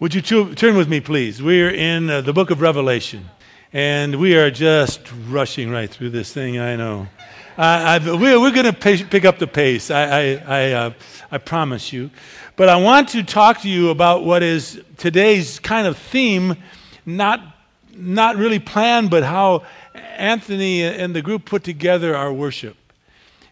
Would you tu- turn with me, please? We're in uh, the book of Revelation, and we are just rushing right through this thing, I know. I, we're, we're going to pick up the pace, I, I, I, uh, I promise you. But I want to talk to you about what is today's kind of theme, not, not really planned, but how Anthony and the group put together our worship.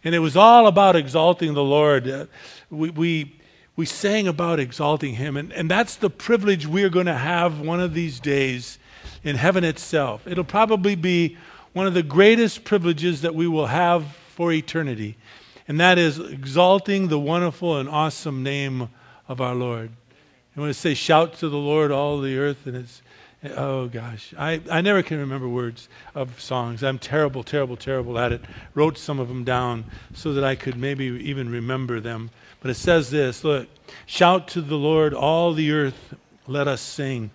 And it was all about exalting the Lord. Uh, we, we, we sang about exalting Him, and, and that's the privilege we're going to have one of these days in heaven itself. It'll probably be one of the greatest privileges that we will have for eternity, and that is exalting the wonderful and awesome name of our Lord. I want to say, shout to the Lord, all the earth, and it's Oh gosh, I, I never can remember words of songs. I'm terrible, terrible, terrible at it. Wrote some of them down so that I could maybe even remember them. But it says this look, shout to the Lord, all the earth, let us sing.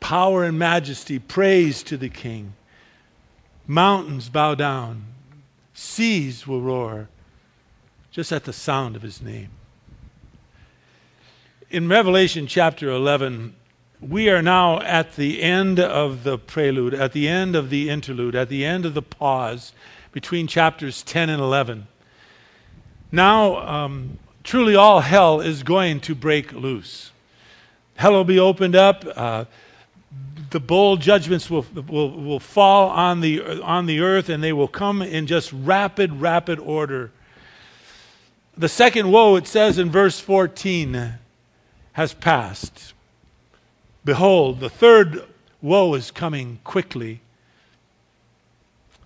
Power and majesty, praise to the King. Mountains bow down, seas will roar just at the sound of his name. In Revelation chapter 11, we are now at the end of the prelude, at the end of the interlude, at the end of the pause between chapters 10 and 11. Now, um, truly all hell is going to break loose. Hell will be opened up. Uh, the bold judgments will, will, will fall on the, on the earth and they will come in just rapid, rapid order. The second woe, it says in verse 14, has passed. Behold, the third woe is coming quickly.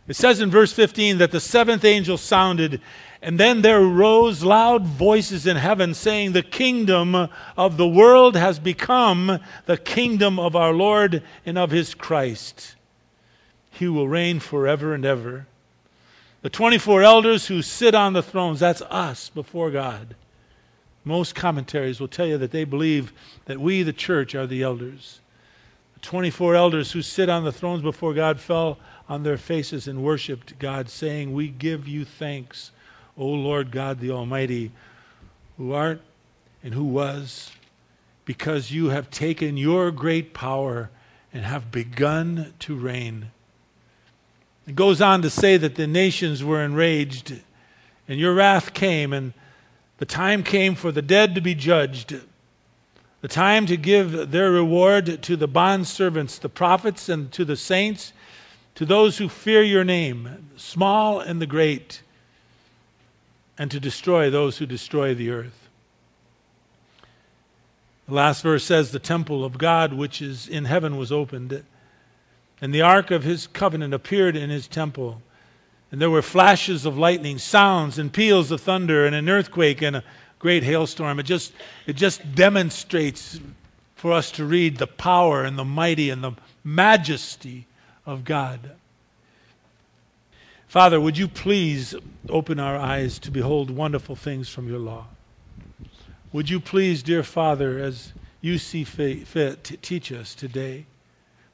It says in verse 15 that the seventh angel sounded, and then there rose loud voices in heaven saying, The kingdom of the world has become the kingdom of our Lord and of his Christ. He will reign forever and ever. The 24 elders who sit on the thrones, that's us before God most commentaries will tell you that they believe that we, the church, are the elders. The 24 elders who sit on the thrones before God fell on their faces and worshiped God, saying, We give you thanks, O Lord God the Almighty, who art and who was, because you have taken your great power and have begun to reign. It goes on to say that the nations were enraged, and your wrath came, and the time came for the dead to be judged, the time to give their reward to the bondservants, the prophets, and to the saints, to those who fear your name, small and the great, and to destroy those who destroy the earth. The last verse says, The temple of God which is in heaven was opened, and the ark of his covenant appeared in his temple. And there were flashes of lightning, sounds and peals of thunder, and an earthquake and a great hailstorm. It just, it just demonstrates for us to read the power and the mighty and the majesty of God. Father, would you please open our eyes to behold wonderful things from your law? Would you please, dear Father, as you see fit, teach us today?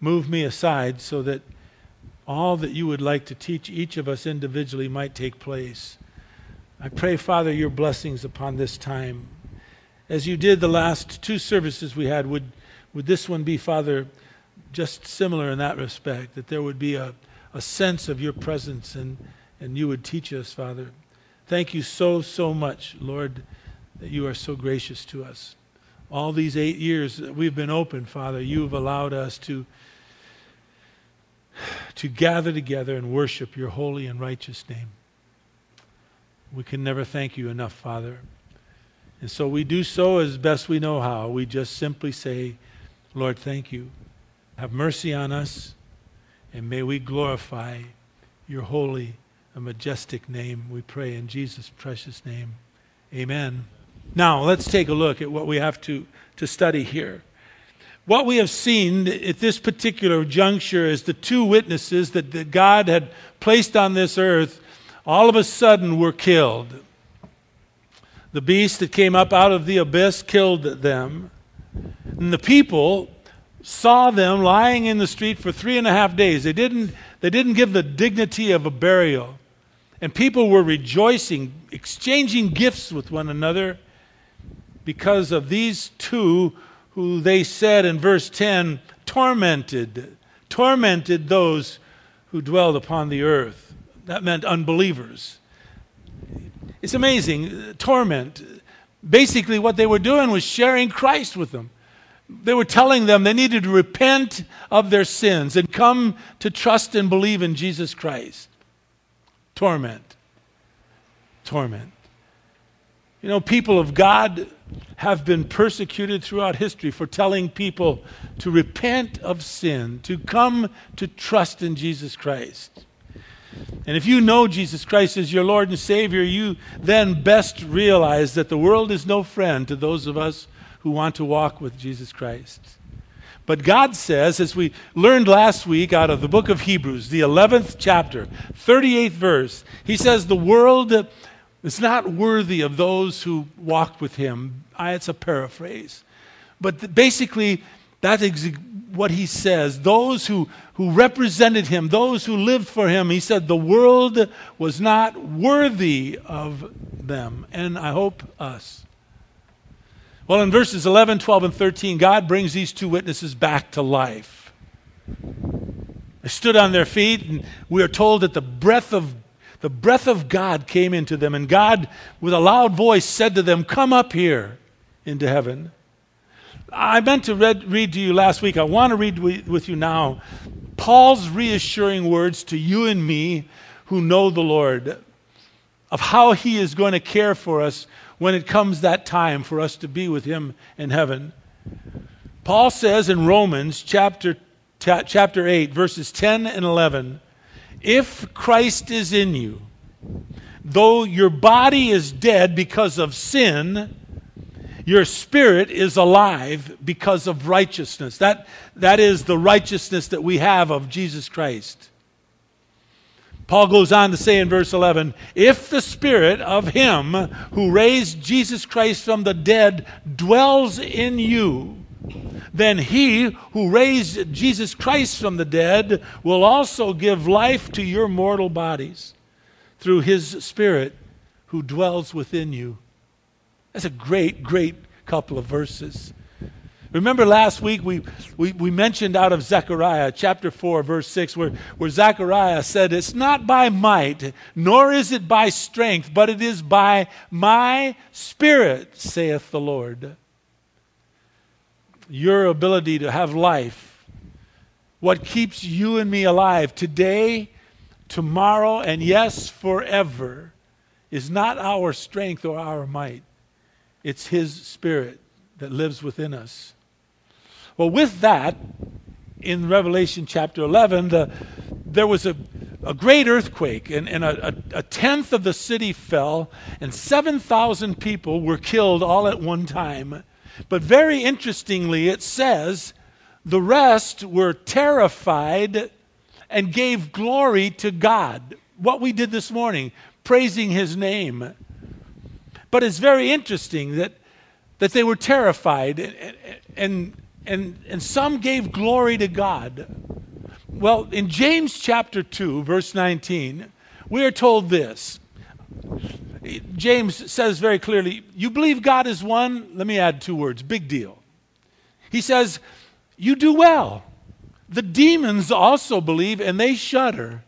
Move me aside so that all that you would like to teach each of us individually might take place. I pray, Father, your blessings upon this time. As you did the last two services we had, would, would this one be, Father, just similar in that respect, that there would be a, a sense of your presence and, and you would teach us, Father. Thank you so, so much, Lord, that you are so gracious to us. All these eight years that we've been open, Father, you've allowed us to to gather together and worship your holy and righteous name. We can never thank you enough, Father. And so we do so as best we know how. We just simply say, Lord, thank you. Have mercy on us, and may we glorify your holy and majestic name. We pray in Jesus' precious name. Amen. Now, let's take a look at what we have to, to study here. What we have seen at this particular juncture is the two witnesses that, that God had placed on this earth all of a sudden were killed. The beast that came up out of the abyss killed them. And the people saw them lying in the street for three and a half days. They didn't, they didn't give the dignity of a burial. And people were rejoicing, exchanging gifts with one another because of these two who they said in verse 10 tormented, tormented those who dwelled upon the earth. That meant unbelievers. It's amazing. Torment. Basically, what they were doing was sharing Christ with them. They were telling them they needed to repent of their sins and come to trust and believe in Jesus Christ. Torment. Torment. You know, people of God have been persecuted throughout history for telling people to repent of sin, to come to trust in Jesus Christ. And if you know Jesus Christ as your Lord and Savior, you then best realize that the world is no friend to those of us who want to walk with Jesus Christ. But God says, as we learned last week out of the book of Hebrews, the 11th chapter, 38th verse, He says, The world is not worthy of those who walked with Him. I, it's a paraphrase. But basically, that's what he says. Those who, who represented him, those who lived for him, he said the world was not worthy of them. And I hope us. Well, in verses 11, 12, and 13, God brings these two witnesses back to life. They stood on their feet, and we are told that the breath of the breath of God came into them, and God, with a loud voice, said to them, Come up here into heaven. I meant to read, read to you last week. I want to read with you now Paul's reassuring words to you and me who know the Lord of how he is going to care for us when it comes that time for us to be with him in heaven. Paul says in Romans chapter, t- chapter 8, verses 10 and 11 If Christ is in you, though your body is dead because of sin, your spirit is alive because of righteousness. That, that is the righteousness that we have of Jesus Christ. Paul goes on to say in verse 11 If the spirit of him who raised Jesus Christ from the dead dwells in you, then he who raised Jesus Christ from the dead will also give life to your mortal bodies through his spirit who dwells within you. That's a great, great couple of verses. Remember last week we, we, we, mentioned out of Zechariah chapter 4, verse 6, where, where Zechariah said, It's not by might, nor is it by strength, but it is by my spirit, saith the Lord. Your ability to have life, what keeps you and me alive today, tomorrow, and yes, forever, is not our strength or our might. It's His Spirit that lives within us. Well, with that, in Revelation chapter 11, the, there was a, a great earthquake, and, and a, a, a tenth of the city fell, and 7,000 people were killed all at one time. But very interestingly, it says the rest were terrified and gave glory to God. What we did this morning, praising his name. But it's very interesting that, that they were terrified and, and, and, and some gave glory to God. Well, in James chapter 2, verse 19, we are told this. James says very clearly, You believe God is one? Let me add two words big deal. He says, You do well. The demons also believe and they shudder.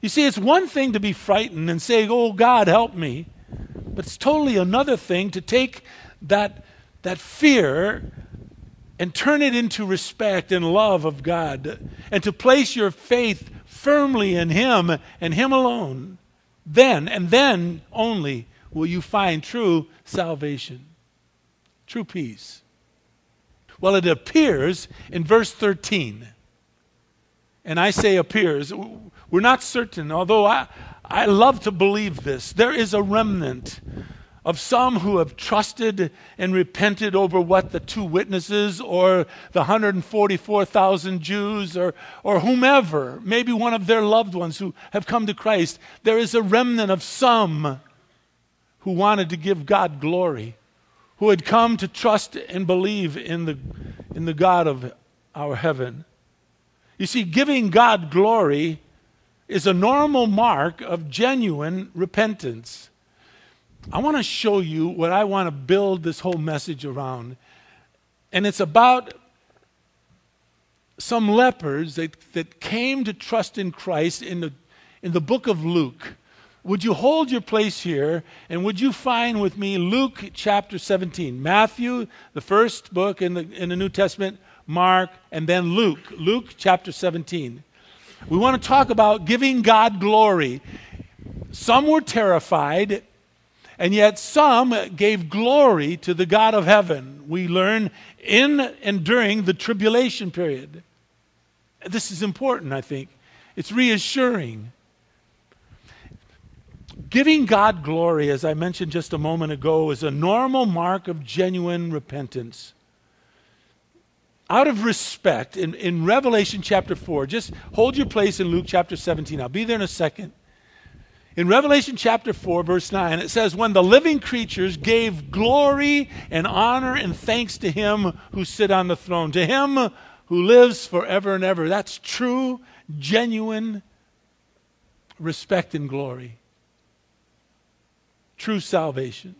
You see, it's one thing to be frightened and say, Oh, God, help me. But it's totally another thing to take that, that fear and turn it into respect and love of God and to place your faith firmly in Him and Him alone. Then, and then only, will you find true salvation, true peace. Well, it appears in verse 13. And I say appears. We're not certain, although I, I love to believe this. There is a remnant of some who have trusted and repented over what the two witnesses or the 144,000 Jews or, or whomever, maybe one of their loved ones who have come to Christ. There is a remnant of some who wanted to give God glory, who had come to trust and believe in the, in the God of our heaven. You see, giving God glory is a normal mark of genuine repentance. I want to show you what I want to build this whole message around. And it's about some lepers that, that came to trust in Christ in the, in the book of Luke. Would you hold your place here and would you find with me Luke chapter 17? Matthew, the first book in the, in the New Testament, Mark, and then Luke. Luke chapter 17. We want to talk about giving God glory. Some were terrified, and yet some gave glory to the God of heaven. We learn in and during the tribulation period. This is important, I think. It's reassuring. Giving God glory, as I mentioned just a moment ago, is a normal mark of genuine repentance. Out of respect, in, in Revelation chapter 4, just hold your place in Luke chapter 17. I'll be there in a second. In Revelation chapter 4, verse 9, it says, When the living creatures gave glory and honor and thanks to him who sit on the throne, to him who lives forever and ever. That's true, genuine respect and glory. True salvation.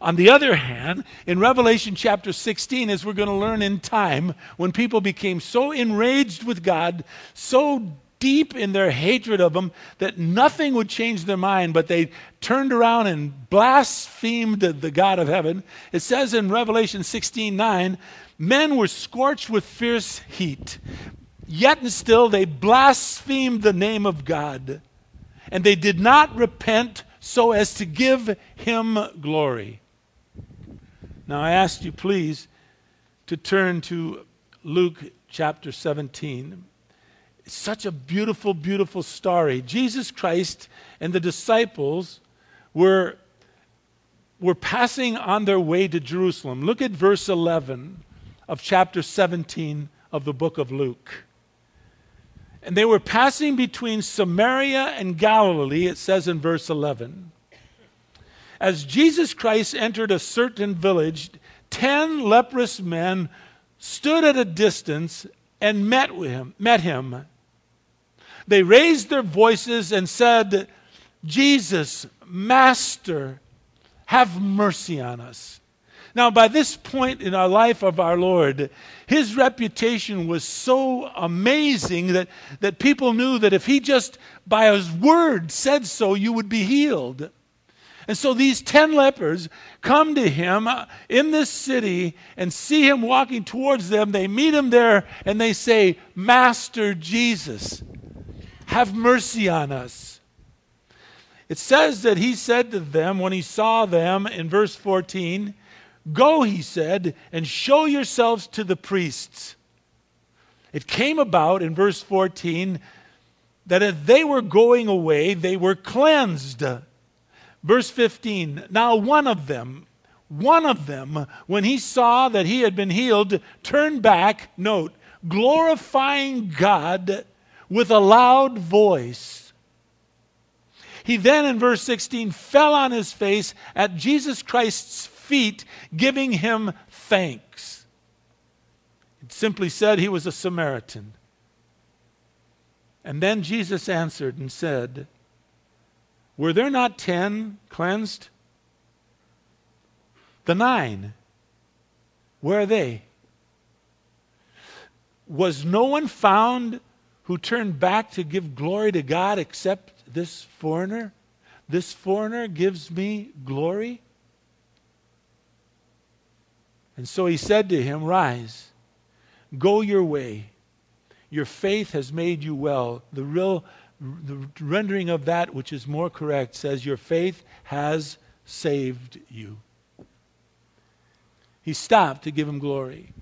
On the other hand, in Revelation chapter 16, as we're going to learn in time, when people became so enraged with God, so deep in their hatred of Him, that nothing would change their mind, but they turned around and blasphemed the God of heaven. It says in Revelation 16 9, Men were scorched with fierce heat, yet and still they blasphemed the name of God, and they did not repent so as to give him glory. Now I ask you, please, to turn to Luke chapter 17. It's such a beautiful, beautiful story. Jesus Christ and the disciples were, were passing on their way to Jerusalem. Look at verse 11 of chapter 17 of the book of Luke. And they were passing between Samaria and Galilee, it says in verse 11. As Jesus Christ entered a certain village, ten leprous men stood at a distance and met with him, met him. They raised their voices and said, Jesus, Master, have mercy on us. Now, by this point in our life of our Lord, his reputation was so amazing that, that people knew that if he just by his word said so, you would be healed. And so these 10 lepers come to him uh, in this city and see him walking towards them. They meet him there and they say, Master Jesus, have mercy on us. It says that he said to them when he saw them in verse 14, Go, he said, and show yourselves to the priests. It came about in verse 14 that as they were going away, they were cleansed. Verse 15 Now one of them, one of them, when he saw that he had been healed, turned back, note, glorifying God with a loud voice. He then, in verse 16, fell on his face at Jesus Christ's feet, giving him thanks. It simply said he was a Samaritan. And then Jesus answered and said, Were there not ten cleansed? The nine, where are they? Was no one found who turned back to give glory to God except this foreigner? This foreigner gives me glory? And so he said to him, Rise, go your way. Your faith has made you well. The real the rendering of that which is more correct says, Your faith has saved you. He stopped to give him glory.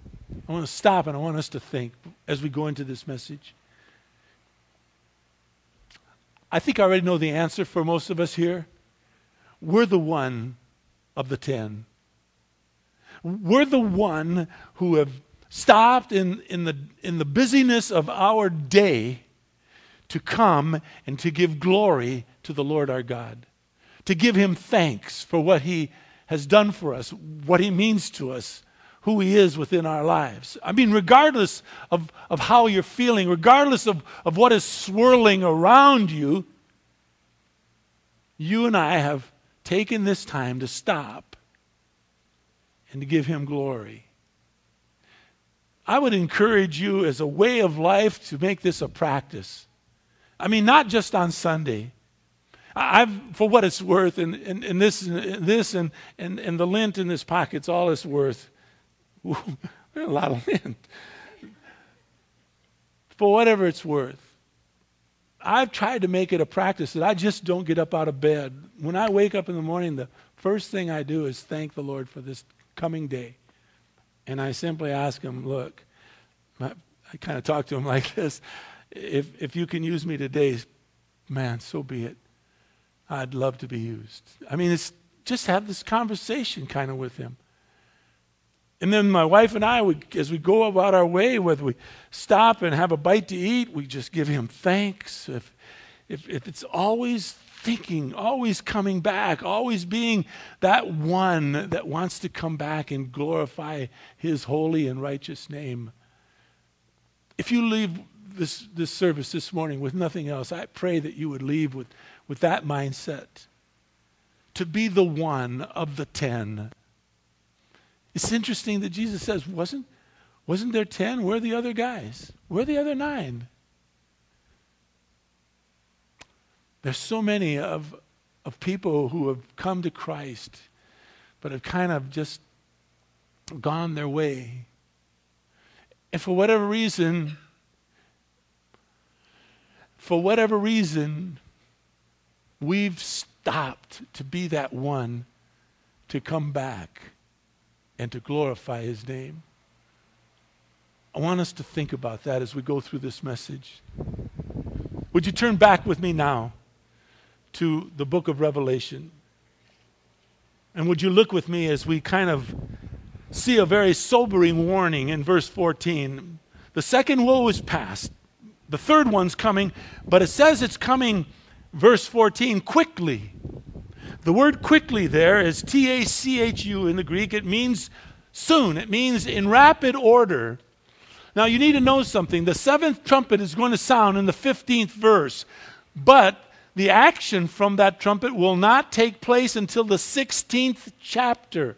I want to stop and I want us to think as we go into this message. I think I already know the answer for most of us here. We're the one of the ten. We're the one who have stopped in, in, the, in the busyness of our day to come and to give glory to the Lord our God, to give him thanks for what he has done for us, what he means to us, who he is within our lives. I mean, regardless of, of how you're feeling, regardless of, of what is swirling around you, you and I have taken this time to stop and to give him glory. I would encourage you as a way of life to make this a practice. I mean, not just on Sunday. I've, for what it's worth, and, and, and this, and this and, and, and the lint in this pocket's all it's worth. a lot of lint. For whatever it's worth. I've tried to make it a practice that I just don't get up out of bed. When I wake up in the morning, the first thing I do is thank the Lord for this coming day. And I simply ask him, look, I, I kind of talk to him like this if, if you can use me today, man, so be it. I'd love to be used. I mean, it's just have this conversation kind of with him. And then my wife and I, we, as we go about our way, whether we stop and have a bite to eat, we just give him thanks. If, if, if it's always thinking, always coming back, always being that one that wants to come back and glorify his holy and righteous name. If you leave this, this service this morning with nothing else, I pray that you would leave with, with that mindset to be the one of the ten. It's interesting that Jesus says, wasn't, wasn't there ten? Where are the other guys? Where are the other nine? There's so many of, of people who have come to Christ, but have kind of just gone their way. And for whatever reason, for whatever reason, we've stopped to be that one to come back and to glorify his name. I want us to think about that as we go through this message. Would you turn back with me now to the book of Revelation? And would you look with me as we kind of see a very sobering warning in verse 14? The second woe is past. The third one's coming, but it says it's coming, verse 14, quickly. The word quickly there is T A C H U in the Greek. It means soon, it means in rapid order. Now, you need to know something. The seventh trumpet is going to sound in the 15th verse, but the action from that trumpet will not take place until the 16th chapter.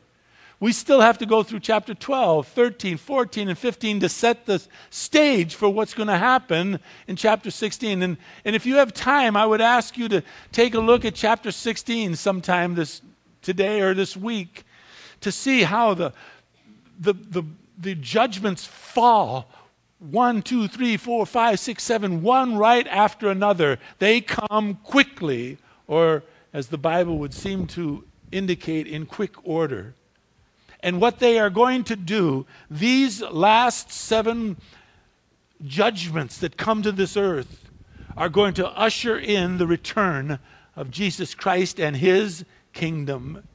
We still have to go through chapter 12, 13, 14, and 15 to set the stage for what's going to happen in chapter 16. And, and if you have time, I would ask you to take a look at chapter 16 sometime this today or this week to see how the, the, the, the judgments fall one, two, three, four, five, six, seven, one right after another. They come quickly, or as the Bible would seem to indicate, in quick order and what they are going to do, these last seven judgments that come to this earth are going to usher in the return of Jesus Christ and his kingdom.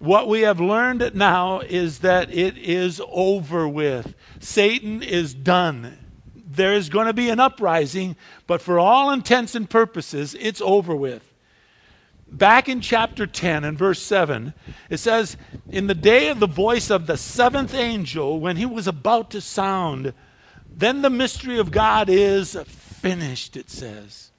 What we have learned now is that it is over with. Satan is done. There is going to be an uprising, but for all intents and purposes, it's over with back in chapter 10 and verse 7, it says, In the day of the voice of the seventh angel, when he was about to sound, then the mystery of God is finished, it says.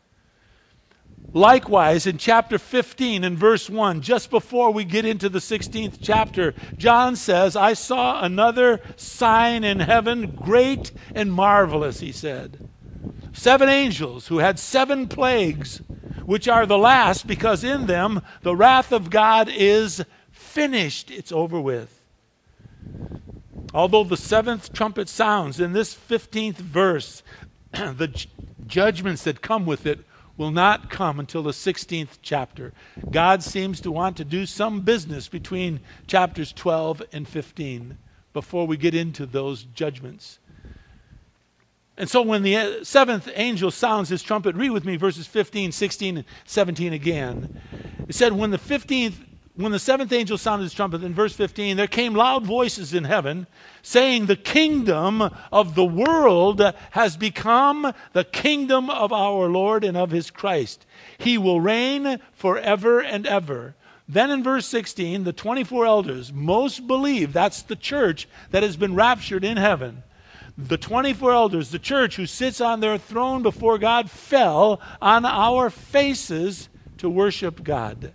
Likewise, in chapter 15 and verse 1, just before we get into the 16th chapter, John says, I saw another sign in heaven, great and marvelous, he said. Seven angels who had seven plagues which are the last, because in them the wrath of God is finished. It's over with. Although the seventh trumpet sounds in this 15th verse, the judgments that come with it will not come until the 16th chapter. God seems to want to do some business between chapters 12 and 15 before we get into those judgments. And so when the uh, seventh angel sounds his trumpet, read with me verses 15, 16, and 17 again. It said, when the 15th, when the seventh angel sounded his trumpet, in verse 15, there came loud voices in heaven saying, The kingdom of the world has become the kingdom of our Lord and of his Christ. He will reign forever and ever. Then in verse 16, the 24 elders, most believe that's the church that has been raptured in heaven the 24 elders, the church who sits on their throne before God, fell on our faces to worship God.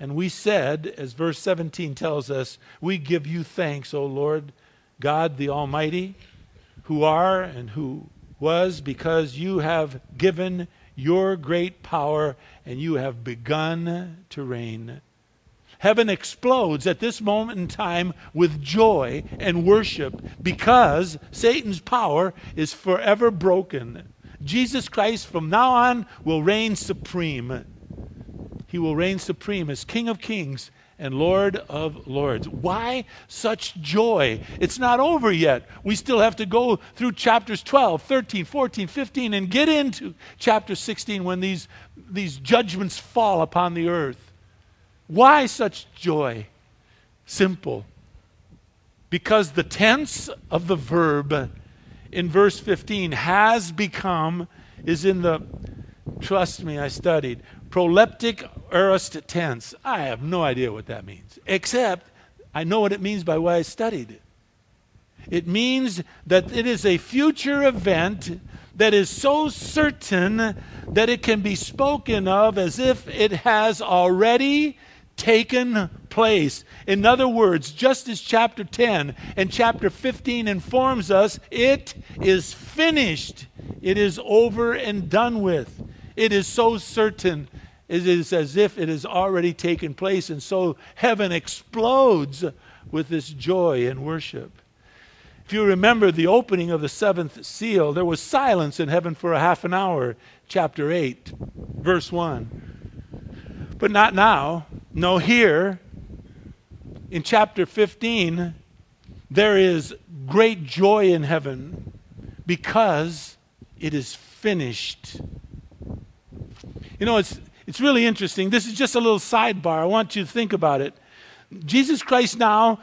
And we said, as verse 17 tells us, we give you thanks, O Lord God the Almighty, who are and who was, because you have given your great power and you have begun to reign. Heaven explodes at this moment in time with joy and worship because Satan's power is forever broken. Jesus Christ from now on will reign supreme. He will reign supreme as King of Kings and Lord of Lords. Why such joy? It's not over yet. We still have to go through chapters 12, 13, 14, 15, and get into chapter 16 when these, these judgments fall upon the earth. Why such joy? Simple. Because the tense of the verb in verse 15 has become, is in the, trust me, I studied, proleptic aorist tense. I have no idea what that means, except I know what it means by what I studied it. It means that it is a future event that is so certain that it can be spoken of as if it has already taken place. In other words, just as chapter 10 and chapter 15 informs us, it is finished. It is over and done with. It is so certain. It is as if it has already taken place. And so heaven explodes with this joy and worship. If you remember the opening of the seventh seal, there was silence in heaven for a half an hour, chapter 8, verse 1. But not now. No, here in chapter 15, there is great joy in heaven because it is finished. You know, it's, it's really interesting. This is just a little sidebar. I want you to think about it. Jesus Christ now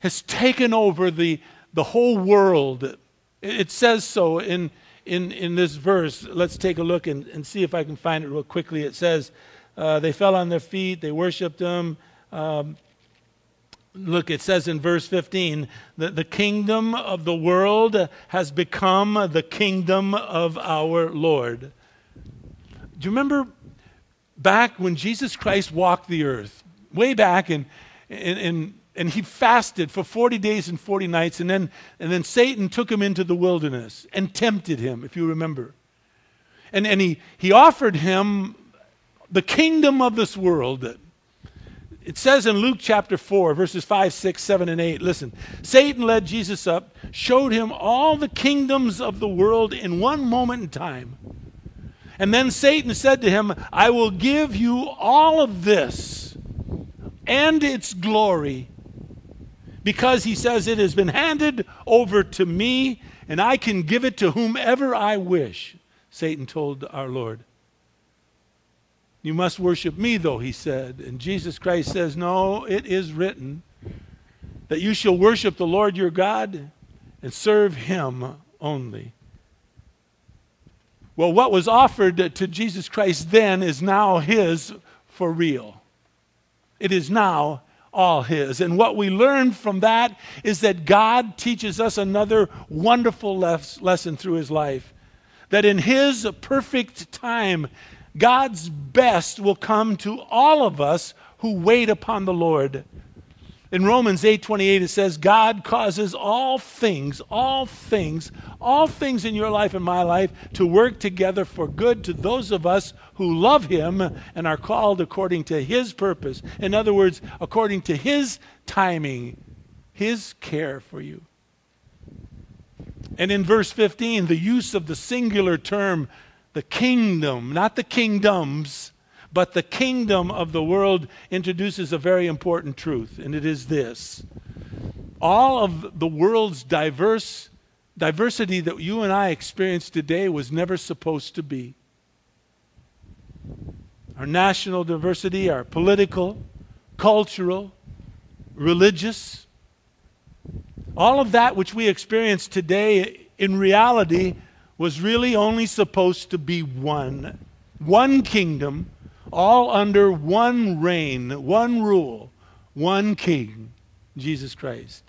has taken over the, the whole world. It says so in, in, in this verse. Let's take a look and, and see if I can find it real quickly. It says, uh, they fell on their feet, they worshiped him. Um, look, it says in verse 15 that the kingdom of the world has become the kingdom of our Lord. Do you remember back when Jesus Christ walked the earth? Way back, and, and, and, he fasted for 40 days and 40 nights, and then, and then Satan took him into the wilderness and tempted him, if you remember. And, and he, he offered him the kingdom of this world. It says in Luke chapter 4, verses 5, 6, 7, and 8. Listen, Satan led Jesus up, showed him all the kingdoms of the world in one moment in time. And then Satan said to him, I will give you all of this and its glory, because he says, It has been handed over to me, and I can give it to whomever I wish. Satan told our Lord. You must worship me, though, he said. And Jesus Christ says, No, it is written that you shall worship the Lord your God and serve him only. Well, what was offered to Jesus Christ then is now his for real. It is now all his. And what we learn from that is that God teaches us another wonderful lesson through his life. That in his perfect time, God's best will come to all of us who wait upon the Lord. In Romans 8:28 it says God causes all things, all things, all things in your life and my life to work together for good to those of us who love him and are called according to his purpose. In other words, according to his timing, his care for you. And in verse 15, the use of the singular term the kingdom, not the kingdoms, but the kingdom of the world introduces a very important truth, and it is this. All of the world's diverse diversity that you and I experience today was never supposed to be. Our national diversity, our political, cultural, religious, all of that which we experience today in reality was really only supposed to be one. One kingdom, all under one reign, one rule, one king, Jesus Christ.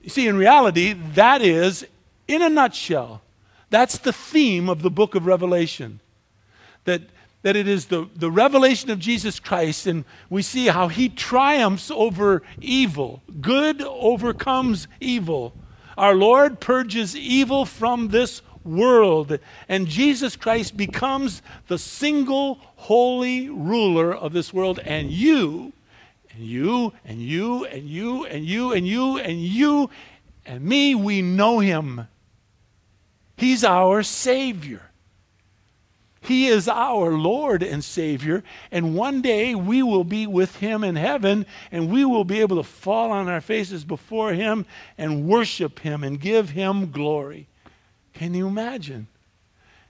You see, in reality, that is, in a nutshell, that's the theme of the book of Revelation. That that it is the, the revelation of Jesus Christ, and we see how he triumphs over evil. Good overcomes evil. Our Lord purges evil from this world, and Jesus Christ becomes the single holy ruler of this world, and you, and you, and you, and you, and you, and you, and you, and me, we know him. He's our Savior. He is our Lord and Savior, and one day we will be with Him in heaven, and we will be able to fall on our faces before Him and worship Him and give Him glory. Can you imagine?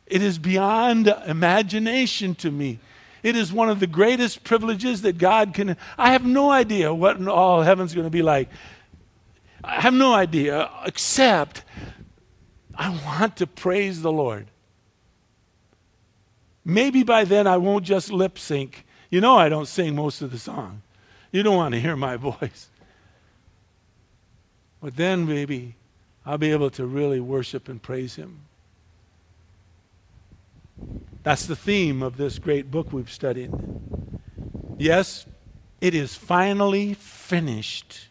It is beyond imagination to me. It is one of the greatest privileges that God can. I have no idea what all heaven's going to be like. I have no idea, except I want to praise the Lord. Maybe by then I won't just lip sync. You know, I don't sing most of the song. You don't want to hear my voice. But then maybe I'll be able to really worship and praise Him. That's the theme of this great book we've studied. Yes, it is finally finished.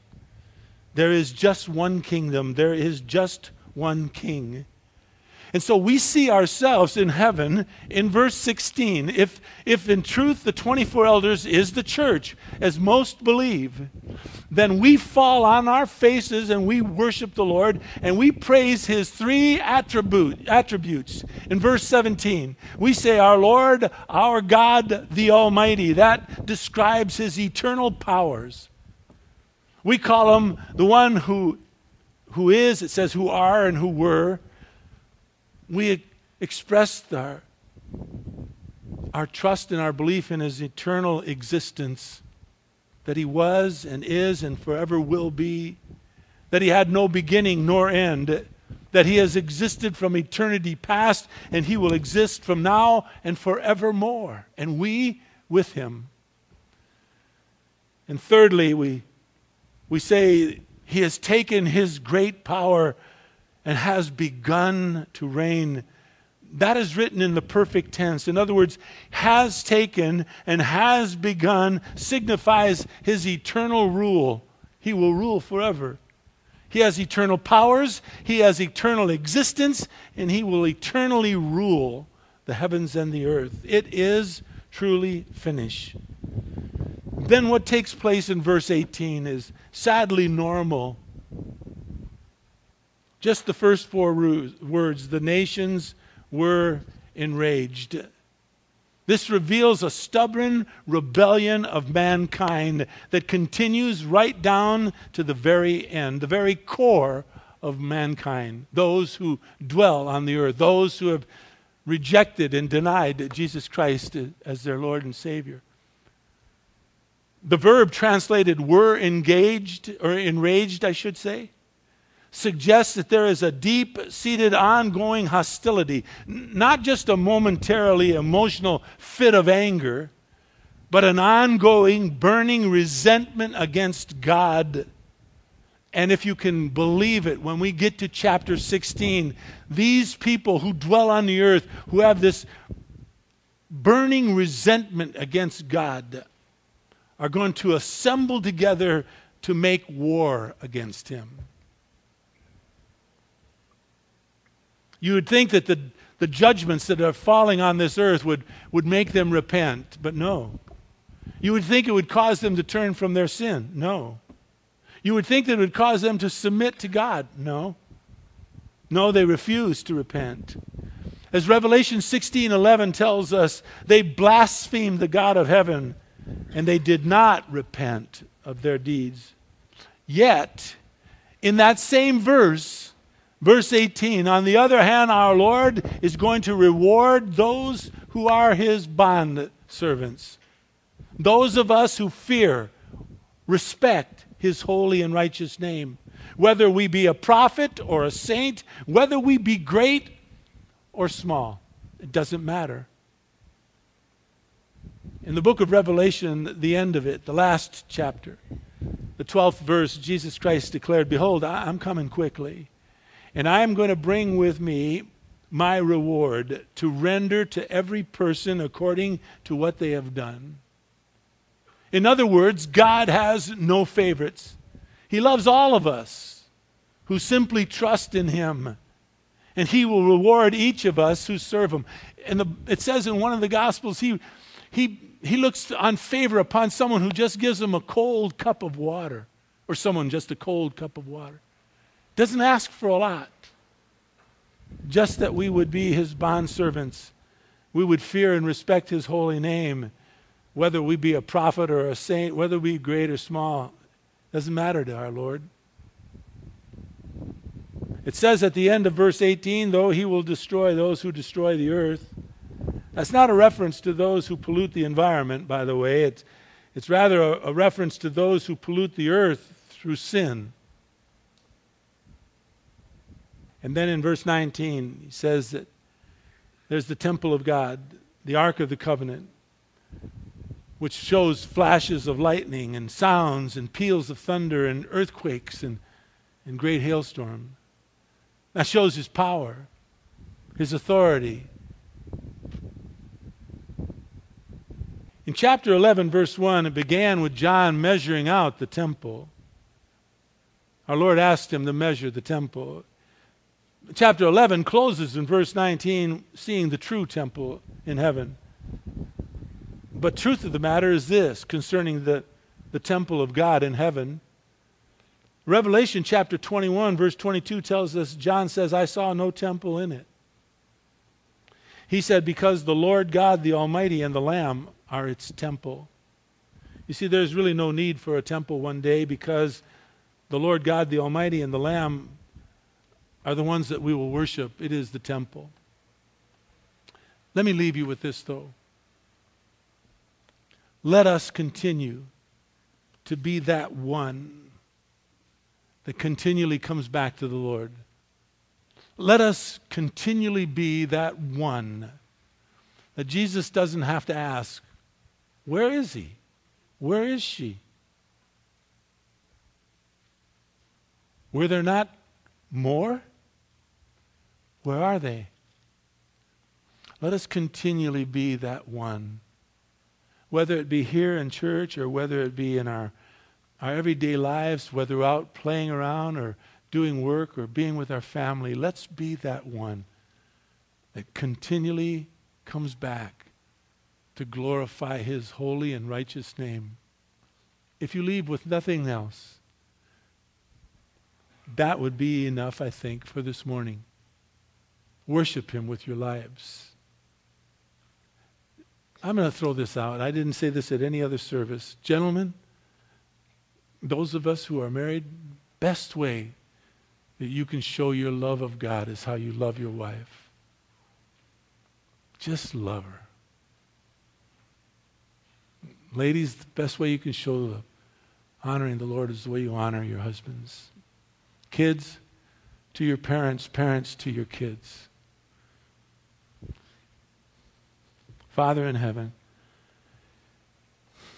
There is just one kingdom, there is just one king. And so we see ourselves in heaven in verse 16. If, if in truth the 24 elders is the church, as most believe, then we fall on our faces and we worship the Lord and we praise his three attribute, attributes. In verse 17, we say, Our Lord, our God, the Almighty. That describes his eternal powers. We call him the one who, who is, it says who are and who were we expressed our, our trust and our belief in his eternal existence, that he was and is and forever will be, that he had no beginning nor end, that he has existed from eternity past and he will exist from now and forevermore, and we with him. And thirdly, we, we say he has taken his great power and has begun to reign. That is written in the perfect tense. In other words, has taken and has begun signifies his eternal rule. He will rule forever. He has eternal powers, he has eternal existence, and he will eternally rule the heavens and the earth. It is truly finished. Then what takes place in verse 18 is sadly normal just the first four words the nations were enraged. This reveals a stubborn rebellion of mankind that continues right down to the very end, the very core of mankind. Those who dwell on the earth, those who have rejected and denied Jesus Christ as their Lord and Savior. The verb translated were engaged, or enraged, I should say, suggests that there is a deep seated ongoing hostility, not just a momentarily emotional fit of anger, but an ongoing burning resentment against God. And if you can believe it, when we get to chapter 16, these people who dwell on the earth, who have this burning resentment against God, are going to assemble together to make war against him. You would think that the, the judgments that are falling on this earth would, would make them repent, but no. You would think it would cause them to turn from their sin. No. You would think that it would cause them to submit to God. No. No, they refuse to repent. As Revelation 16:11 tells us, they blasphemed the God of heaven and they did not repent of their deeds. Yet, in that same verse, Verse 18 On the other hand, our Lord is going to reward those who are his bond servants. Those of us who fear, respect his holy and righteous name. Whether we be a prophet or a saint, whether we be great or small, it doesn't matter. In the book of Revelation, the end of it, the last chapter, the 12th verse, Jesus Christ declared, Behold, I'm coming quickly. And I am going to bring with me my reward to render to every person according to what they have done. In other words, God has no favorites. He loves all of us who simply trust in Him. And He will reward each of us who serve Him. And the, it says in one of the Gospels, He, he, he looks on favor upon someone who just gives him a cold cup of water, or someone just a cold cup of water. Doesn't ask for a lot. Just that we would be His bondservants. We would fear and respect His holy name whether we be a prophet or a saint, whether we be great or small, doesn't matter to our Lord. It says at the end of verse 18, though he will destroy those who destroy the earth. That's not a reference to those who pollute the environment, by the way. It's, it's rather a, a reference to those who pollute the earth through sin. And then in verse 19, he says that there's the temple of God, the Ark of the Covenant which shows flashes of lightning and sounds and peals of thunder and earthquakes and, and great hailstorm. That shows his power, his authority. In chapter 11, verse 1, it began with John measuring out the temple. Our Lord asked him to measure the temple. Chapter 11 closes in verse 19, seeing the true temple in heaven. But truth of the matter is this concerning the, the temple of God in heaven. Revelation chapter 21, verse 22 tells us John says, I saw no temple in it. He said, Because the Lord God, the Almighty, and the Lamb are its temple. You see, there's really no need for a temple one day because the Lord God, the Almighty, and the Lamb are the ones that we will worship. It is the temple. Let me leave you with this, though let us continue to be that one that continually comes back to the Lord. Let us continually be that one that Jesus doesn't have to ask, Where is he? Where is she? Were there not more? Where are they? Let us continually be that one whether it be here in church or whether it be in our, our everyday lives, whether out playing around or doing work or being with our family, let's be that one that continually comes back to glorify his holy and righteous name. If you leave with nothing else, that would be enough, I think, for this morning. Worship him with your lives. I'm going to throw this out. I didn't say this at any other service. Gentlemen, those of us who are married, best way that you can show your love of God is how you love your wife. Just love her. Ladies, the best way you can show the honoring the Lord is the way you honor your husbands. Kids, to your parents, parents to your kids. Father in heaven,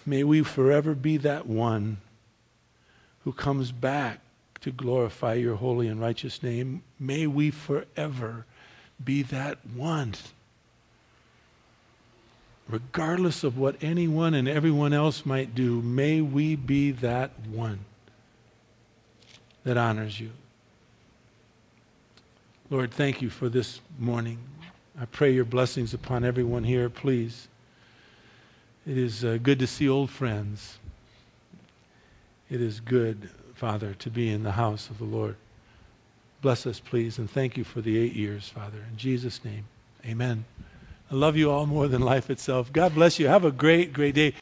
may we forever be that one who comes back to glorify your holy and righteous name. May we forever be that one. Regardless of what anyone and everyone else might do, may we be that one that honors you. Lord, thank you for this morning. I pray your blessings upon everyone here, please. It is uh, good to see old friends. It is good, Father, to be in the house of the Lord. Bless us, please, and thank you for the eight years, Father. In Jesus' name, amen. I love you all more than life itself. God bless you. Have a great, great day.